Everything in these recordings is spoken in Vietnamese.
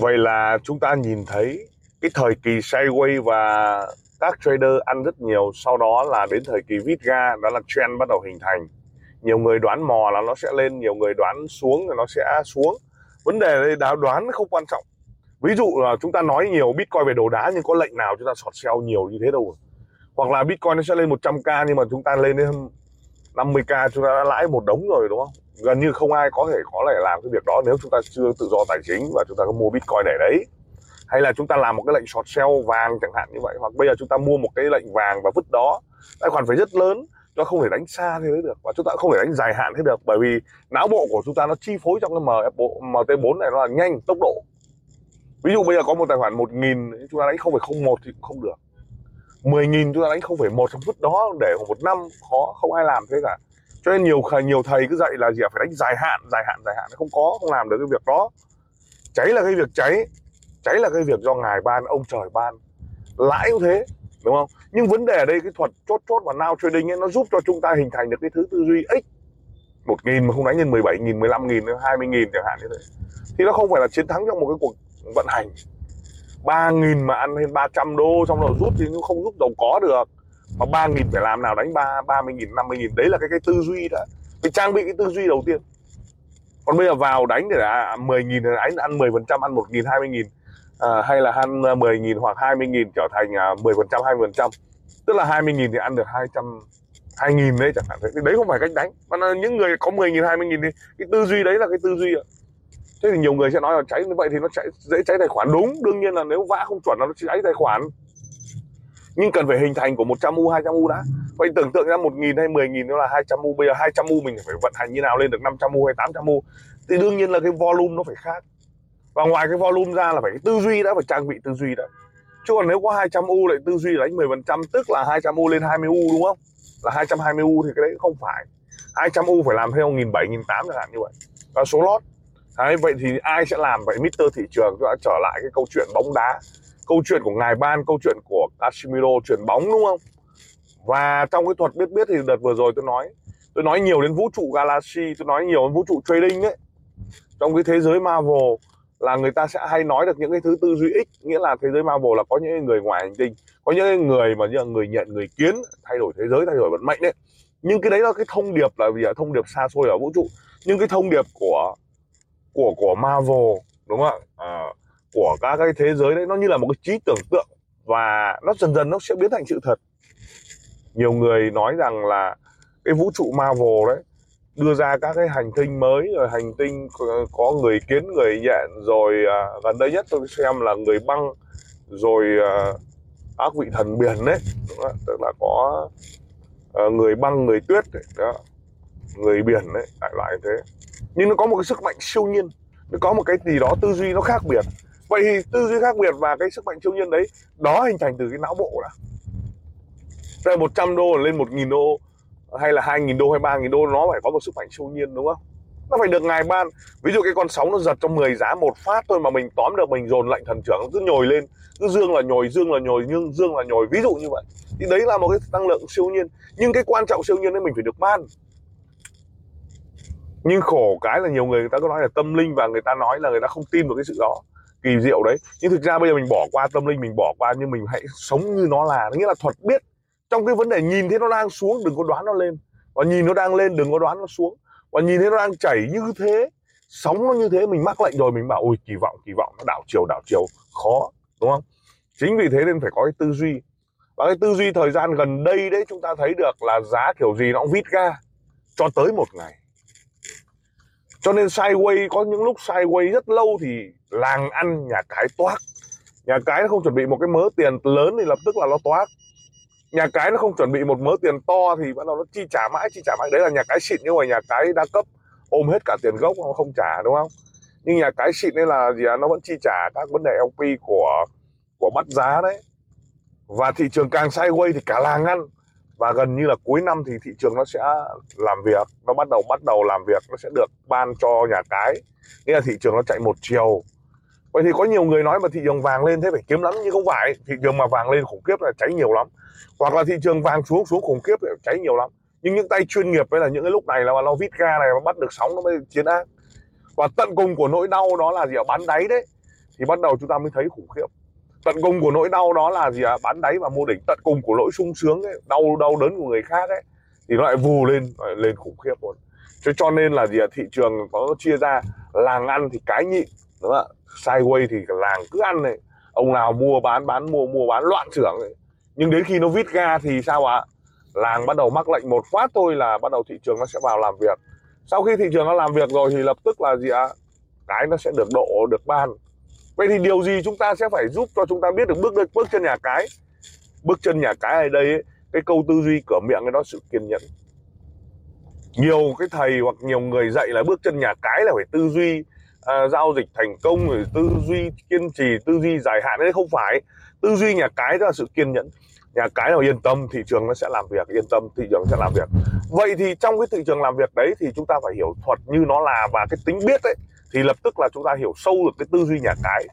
Vậy là chúng ta nhìn thấy cái thời kỳ sideways và các trader ăn rất nhiều, sau đó là đến thời kỳ vít ga đó là trend bắt đầu hình thành. Nhiều người đoán mò là nó sẽ lên, nhiều người đoán xuống là nó sẽ xuống. Vấn đề đây đã đoán không quan trọng. Ví dụ là chúng ta nói nhiều bitcoin về đồ đá nhưng có lệnh nào chúng ta sọt sell nhiều như thế đâu? Hoặc là bitcoin nó sẽ lên 100k nhưng mà chúng ta lên đến 50k chúng ta đã lãi một đống rồi đúng không? Gần như không ai có thể có thể làm cái việc đó nếu chúng ta chưa tự do tài chính và chúng ta có mua bitcoin để đấy. Hay là chúng ta làm một cái lệnh short sell vàng chẳng hạn như vậy hoặc bây giờ chúng ta mua một cái lệnh vàng và vứt đó. Tài khoản phải rất lớn Nó không thể đánh xa thế được và chúng ta không thể đánh dài hạn thế được bởi vì não bộ của chúng ta nó chi phối trong cái MF MT4 này nó là nhanh tốc độ. Ví dụ bây giờ có một tài khoản 1.000 chúng ta đánh 0,01 thì cũng không được. 10.000 chúng ta đánh 0,1 trong phút đó để một năm khó không ai làm thế cả. Cho nên nhiều nhiều thầy cứ dạy là gì à, phải đánh dài hạn dài hạn dài hạn. Không có không làm được cái việc đó. Cháy là cái việc cháy. Cháy là cái việc do ngài ban ông trời ban. Lãi cũng thế đúng không? Nhưng vấn đề ở đây cái thuật chốt chốt và now trading ấy, nó giúp cho chúng ta hình thành được cái thứ tư duy x. một nghìn mà không đánh lên 17 nghìn 15 nghìn 20 nghìn chẳng hạn như thế. Thì nó không phải là chiến thắng trong một cái cuộc vận hành. 3 nghìn mà ăn lên 300 đô xong rồi rút thì nó không giúp giàu có được. Mà 3 nghìn phải làm nào đánh 3, 30 nghìn 50 nghìn đấy là cái cái tư duy đó. Phải trang bị cái tư duy đầu tiên. Còn bây giờ vào đánh để là 10 nghìn thì đánh ăn 10 phần trăm ăn 1 nghìn 20 nghìn à, hay là ăn à, 10 nghìn hoặc 20 nghìn trở thành à, 10 phần trăm 20 phần trăm. Tức là 20 nghìn thì ăn được 200 2 nghìn đấy chẳng hạn. Thế thì đấy không phải cách đánh. Mà những người có 10 nghìn 20 nghìn thì cái tư duy đấy là cái tư duy ạ thế thì nhiều người sẽ nói là cháy như vậy thì nó cháy, dễ cháy tài khoản. Đúng đương nhiên là nếu vã không chuẩn là nó cháy tài khoản. Nhưng cần phải hình thành của 100 u 200 u đã. Vậy tưởng tượng ra 1 nghìn hay 10 nghìn nó là 200 u bây giờ 200 u mình phải vận hành như nào lên được 500 u hay 800 u? Thì đương nhiên là cái volume nó phải khác. Và ngoài cái volume ra là phải cái tư duy đã phải trang bị tư duy đã. Chứ còn nếu có 200 u lại tư duy đánh 10 phần trăm tức là 200 u lên 20 u đúng không? Là 220 u thì cái đấy không phải. 200 u phải làm theo 1007 1008 chẳng hạn như vậy. Và số lót. Đấy, vậy thì ai sẽ làm vậy? Mr. Thị trường chúng ta trở lại cái câu chuyện bóng đá câu chuyện của ngài ban câu chuyện của Casemiro chuyển bóng đúng không? Và trong cái thuật biết biết thì đợt vừa rồi tôi nói tôi nói nhiều đến vũ trụ galaxy tôi nói nhiều đến vũ trụ trading ấy. Trong cái thế giới Marvel là người ta sẽ hay nói được những cái thứ tư duy ích nghĩa là thế giới Marvel là có những người ngoài hành tinh có những người mà như là người nhận người kiến thay đổi thế giới thay đổi vận mệnh đấy. Nhưng cái đấy là cái thông điệp là vì thông điệp xa xôi ở vũ trụ. Nhưng cái thông điệp của của của Marvel đúng không ạ? À, của các cái thế giới đấy nó như là một cái trí tưởng tượng và nó dần dần nó sẽ biến thành sự thật. Nhiều người nói rằng là cái vũ trụ Marvel đấy đưa ra các cái hành tinh mới rồi hành tinh có người kiến người nhện rồi à, gần đây nhất tôi xem là người băng rồi à, ác vị thần biển đấy tức là có à, người băng người tuyết đấy, đó người biển đấy đại loại thế nhưng nó có một cái sức mạnh siêu nhiên. Nó có một cái gì đó, tư duy nó khác biệt. Vậy thì tư duy khác biệt và cái sức mạnh siêu nhiên đấy, đó hình thành từ cái não bộ đã. Từ 100 đô lên 1.000 đô, hay là 2.000 đô hay 3.000 đô, nó phải có một sức mạnh siêu nhiên, đúng không? Nó phải được ngài ban. Ví dụ cái con sóng nó giật trong 10 giá một phát thôi mà mình tóm được, mình dồn lệnh thần trưởng cứ nhồi lên. Cứ dương là nhồi, dương là nhồi, nhưng dương là nhồi. Ví dụ như vậy. Thì đấy là một cái năng lượng siêu nhiên. Nhưng cái quan trọng siêu nhiên đấy mình phải được ban nhưng khổ cái là nhiều người người ta có nói là tâm linh và người ta nói là người ta không tin vào cái sự đó, kỳ diệu đấy. Nhưng thực ra bây giờ mình bỏ qua tâm linh, mình bỏ qua nhưng mình hãy sống như nó là, nghĩa là thuật biết trong cái vấn đề nhìn thấy nó đang xuống, đừng có đoán nó lên. Và nhìn nó đang lên, đừng có đoán nó xuống. Và nhìn thấy nó đang chảy như thế, sóng nó như thế, mình mắc lệnh rồi, mình bảo, ôi, kỳ vọng kỳ vọng, nó đảo chiều đảo chiều. Khó, đúng không? Chính vì thế nên phải có cái tư duy. Và cái tư duy thời gian gần đây đấy, chúng ta thấy được là giá kiểu gì nó cũng vít ga cho tới một ngày cho nên sideways có những lúc sideways rất lâu thì làng ăn nhà cái toát nhà cái nó không chuẩn bị một cái mớ tiền lớn thì lập tức là nó toát nhà cái nó không chuẩn bị một mớ tiền to thì bắt đầu nó chi trả mãi, chi trả mãi. Đấy là nhà cái xịn nhưng mà nhà cái đa cấp ôm hết cả tiền gốc nó không trả, đúng không? Nhưng nhà cái xịn đây là gì à? nó vẫn chi trả các vấn đề LP của của bắt giá đấy. Và thị trường càng sideways thì cả làng ăn và gần như là cuối năm thì thị trường nó sẽ làm việc, nó bắt đầu bắt đầu làm việc, nó sẽ được ban cho nhà cái. Nghĩa là thị trường nó chạy một chiều. Vậy thì có nhiều người nói mà thị trường vàng lên thế phải kiếm lắm, nhưng không phải. Thị trường mà vàng lên khủng khiếp là cháy nhiều lắm. Hoặc là thị trường vàng xuống xuống khủng khiếp là cháy nhiều lắm. Nhưng những tay chuyên nghiệp ấy là những cái lúc này là nó vít ga này, nó bắt được sóng, nó mới chiến ác. Và tận cùng của nỗi đau đó là gì ở bán đáy đấy. Thì bắt đầu chúng ta mới thấy khủng khiếp tận cùng của nỗi đau đó là gì ạ? Bán đáy và mua đỉnh tận cùng của nỗi sung sướng ấy, đau đau đớn của người khác ấy thì nó lại vù lên lại lên khủng khiếp luôn. Cho cho nên là gì ạ? Thị trường có chia ra làng ăn thì cái nhịn đúng không ạ? Sideways thì làng cứ ăn này ông nào mua bán bán mua mua bán loạn trưởng ấy. nhưng đến khi nó vít ga thì sao ạ? Làng bắt đầu mắc lệnh một phát thôi là bắt đầu thị trường nó sẽ vào làm việc. Sau khi thị trường nó làm việc rồi thì lập tức là gì ạ? Cái nó sẽ được độ được ban vậy thì điều gì chúng ta sẽ phải giúp cho chúng ta biết được bước bước chân nhà cái? Bước chân nhà cái ở đây ấy, cái câu tư duy cửa miệng cái đó sự kiên nhẫn. Nhiều cái thầy hoặc nhiều người dạy là bước chân nhà cái là phải tư duy à, giao dịch thành công rồi tư duy kiên trì tư duy dài hạn. Đấy không phải. Tư duy nhà cái đó là sự kiên nhẫn. Nhà cái nào yên tâm thị trường nó sẽ làm việc yên tâm thị trường sẽ làm việc. Vậy thì trong cái thị trường làm việc đấy thì chúng ta phải hiểu thuật như nó là và cái tính biết ấy thì lập tức là chúng ta hiểu sâu được cái tư duy nhà cái.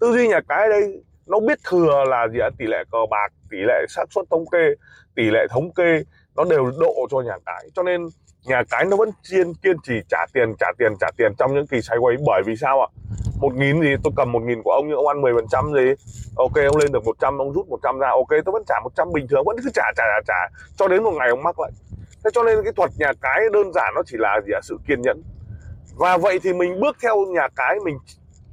Tư duy nhà cái đây, nó biết thừa là gì ạ? Tỷ lệ cờ bạc, tỷ lệ xác suất thống kê, tỷ lệ thống kê, nó đều độ cho nhà cái. Cho nên nhà cái nó vẫn kiên kiên trì trả tiền trả tiền trả tiền trong những kỳ sideways. Bởi vì sao ạ? Một nghìn gì, tôi cầm một nghìn của ông nhưng ông ăn 10 phần trăm gì? Ok, ông lên được 100 ông rút 100 ra, ok, tôi vẫn trả 100 bình thường, vẫn cứ trả trả trả trả. Cho đến một ngày ông mắc lại. Thế cho nên cái thuật nhà cái đơn giản nó chỉ là gì ạ? Sự kiên nhẫn và vậy thì mình bước theo nhà cái, mình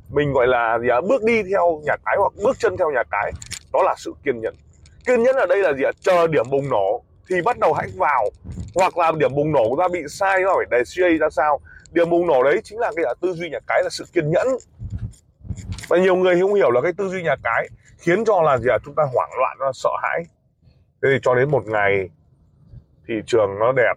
mình gọi là gì ạ? Bước đi theo nhà cái hoặc bước chân theo nhà cái. Đó là sự kiên nhẫn. Kiên nhẫn ở đây là gì ạ? Chờ điểm bùng nổ thì bắt đầu hãy vào. Hoặc là điểm bùng nổ của ta bị sai, nó phải đề CA ra sao? Điểm bùng nổ đấy chính là cái tư duy nhà cái là sự kiên nhẫn. Và nhiều người không hiểu là cái tư duy nhà cái khiến cho là gì ạ? Chúng ta hoảng loạn, nó sợ hãi. Thế thì cho đến một ngày thị trường nó đẹp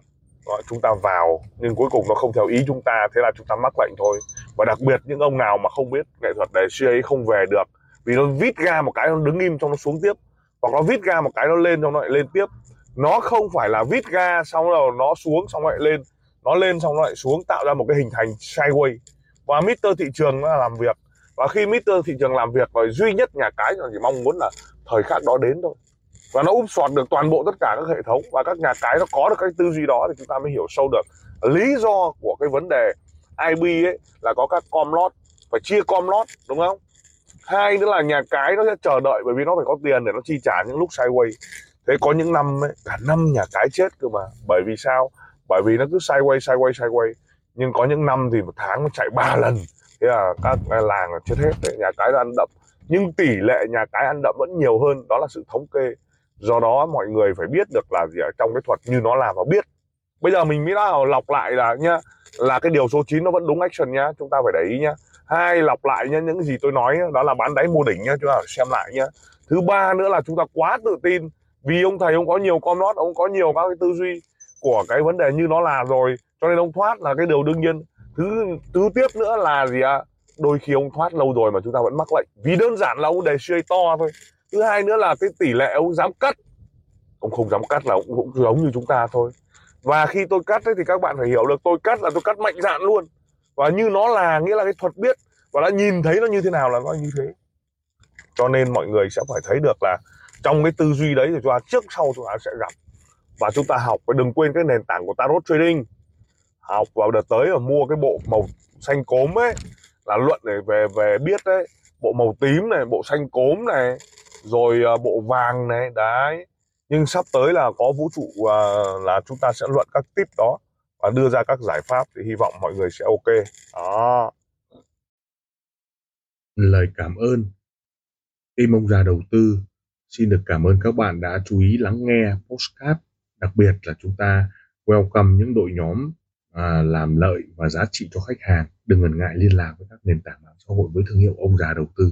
chúng ta vào, nhưng cuối cùng nó không theo ý chúng ta, thế là chúng ta mắc lệnh thôi. Và đặc biệt những ông nào mà không biết nghệ thuật để suy ấy không về được, vì nó vít ga một cái nó đứng im trong nó xuống tiếp. Hoặc nó vít ga một cái nó lên trong nó lại lên tiếp. Nó không phải là vít ga xong rồi nó xuống xong lại lên. Nó lên xong nó lại xuống, tạo ra một cái hình thành sideways và Mr thị trường nó làm việc. Và khi Mr thị trường làm việc, rồi duy nhất nhà cái là chỉ mong muốn là thời khắc đó đến thôi và nó úp sọt được toàn bộ tất cả các hệ thống và các nhà cái nó có được cái tư duy đó thì chúng ta mới hiểu sâu được. Lý do của cái vấn đề IB ấy là có các com lót phải chia com lót đúng không? Hai nữa là nhà cái nó sẽ chờ đợi bởi vì nó phải có tiền để nó chi trả những lúc sideways thế có những năm ấy, cả năm nhà cái chết cơ mà. Bởi vì sao? Bởi vì nó cứ sideways sideways sideways nhưng có những năm thì một tháng nó chạy ba lần. Thế là các làng chết hết đấy. nhà cái nó ăn đậm. Nhưng tỷ lệ nhà cái ăn đậm vẫn nhiều hơn đó là sự thống kê do đó mọi người phải biết được là gì ở trong cái thuật như nó làm và biết. Bây giờ mình mới nào lọc lại là nhá, là cái điều số 9 nó vẫn đúng action nhá, chúng ta phải để ý nhá. Hai, lọc lại nhá, những gì tôi nói đó là bán đáy mua đỉnh nhá, chúng ta phải xem lại nhá. Thứ ba nữa là chúng ta quá tự tin vì ông thầy, ông có nhiều con nót ông có nhiều các cái tư duy của cái vấn đề như nó là rồi, cho nên ông thoát là cái điều đương nhiên. Thứ thứ tiếp nữa là gì ạ? À? đôi khi ông thoát lâu rồi mà chúng ta vẫn mắc lệnh. Vì đơn giản là ông đề suy to thôi thứ hai nữa là cái tỷ lệ ông dám cắt ông không dám cắt là ông cũng giống như chúng ta thôi. Và khi tôi cắt ấy, thì các bạn phải hiểu được tôi cắt là tôi cắt mạnh dạn luôn. Và như nó là nghĩa là cái thuật biết và đã nhìn thấy nó như thế nào là nó như thế. Cho nên mọi người sẽ phải thấy được là trong cái tư duy đấy thì chúng ta trước sau chúng ta sẽ gặp. Và chúng ta học và đừng quên cái nền tảng của tarot trading. Học vào đợt tới và mua cái bộ màu xanh cốm ấy là luận để về về biết đấy. Bộ màu tím này bộ xanh cốm này rồi uh, bộ vàng này đấy. Nhưng sắp tới là có vũ trụ uh, là chúng ta sẽ luận các tip đó và đưa ra các giải pháp thì hy vọng mọi người sẽ ok. Đó. Lời cảm ơn. Tim ông già đầu tư xin được cảm ơn các bạn đã chú ý lắng nghe postcard đặc biệt là chúng ta welcome những đội nhóm à, làm lợi và giá trị cho khách hàng. Đừng ngần ngại liên lạc với các nền tảng mạng xã hội với thương hiệu ông già đầu tư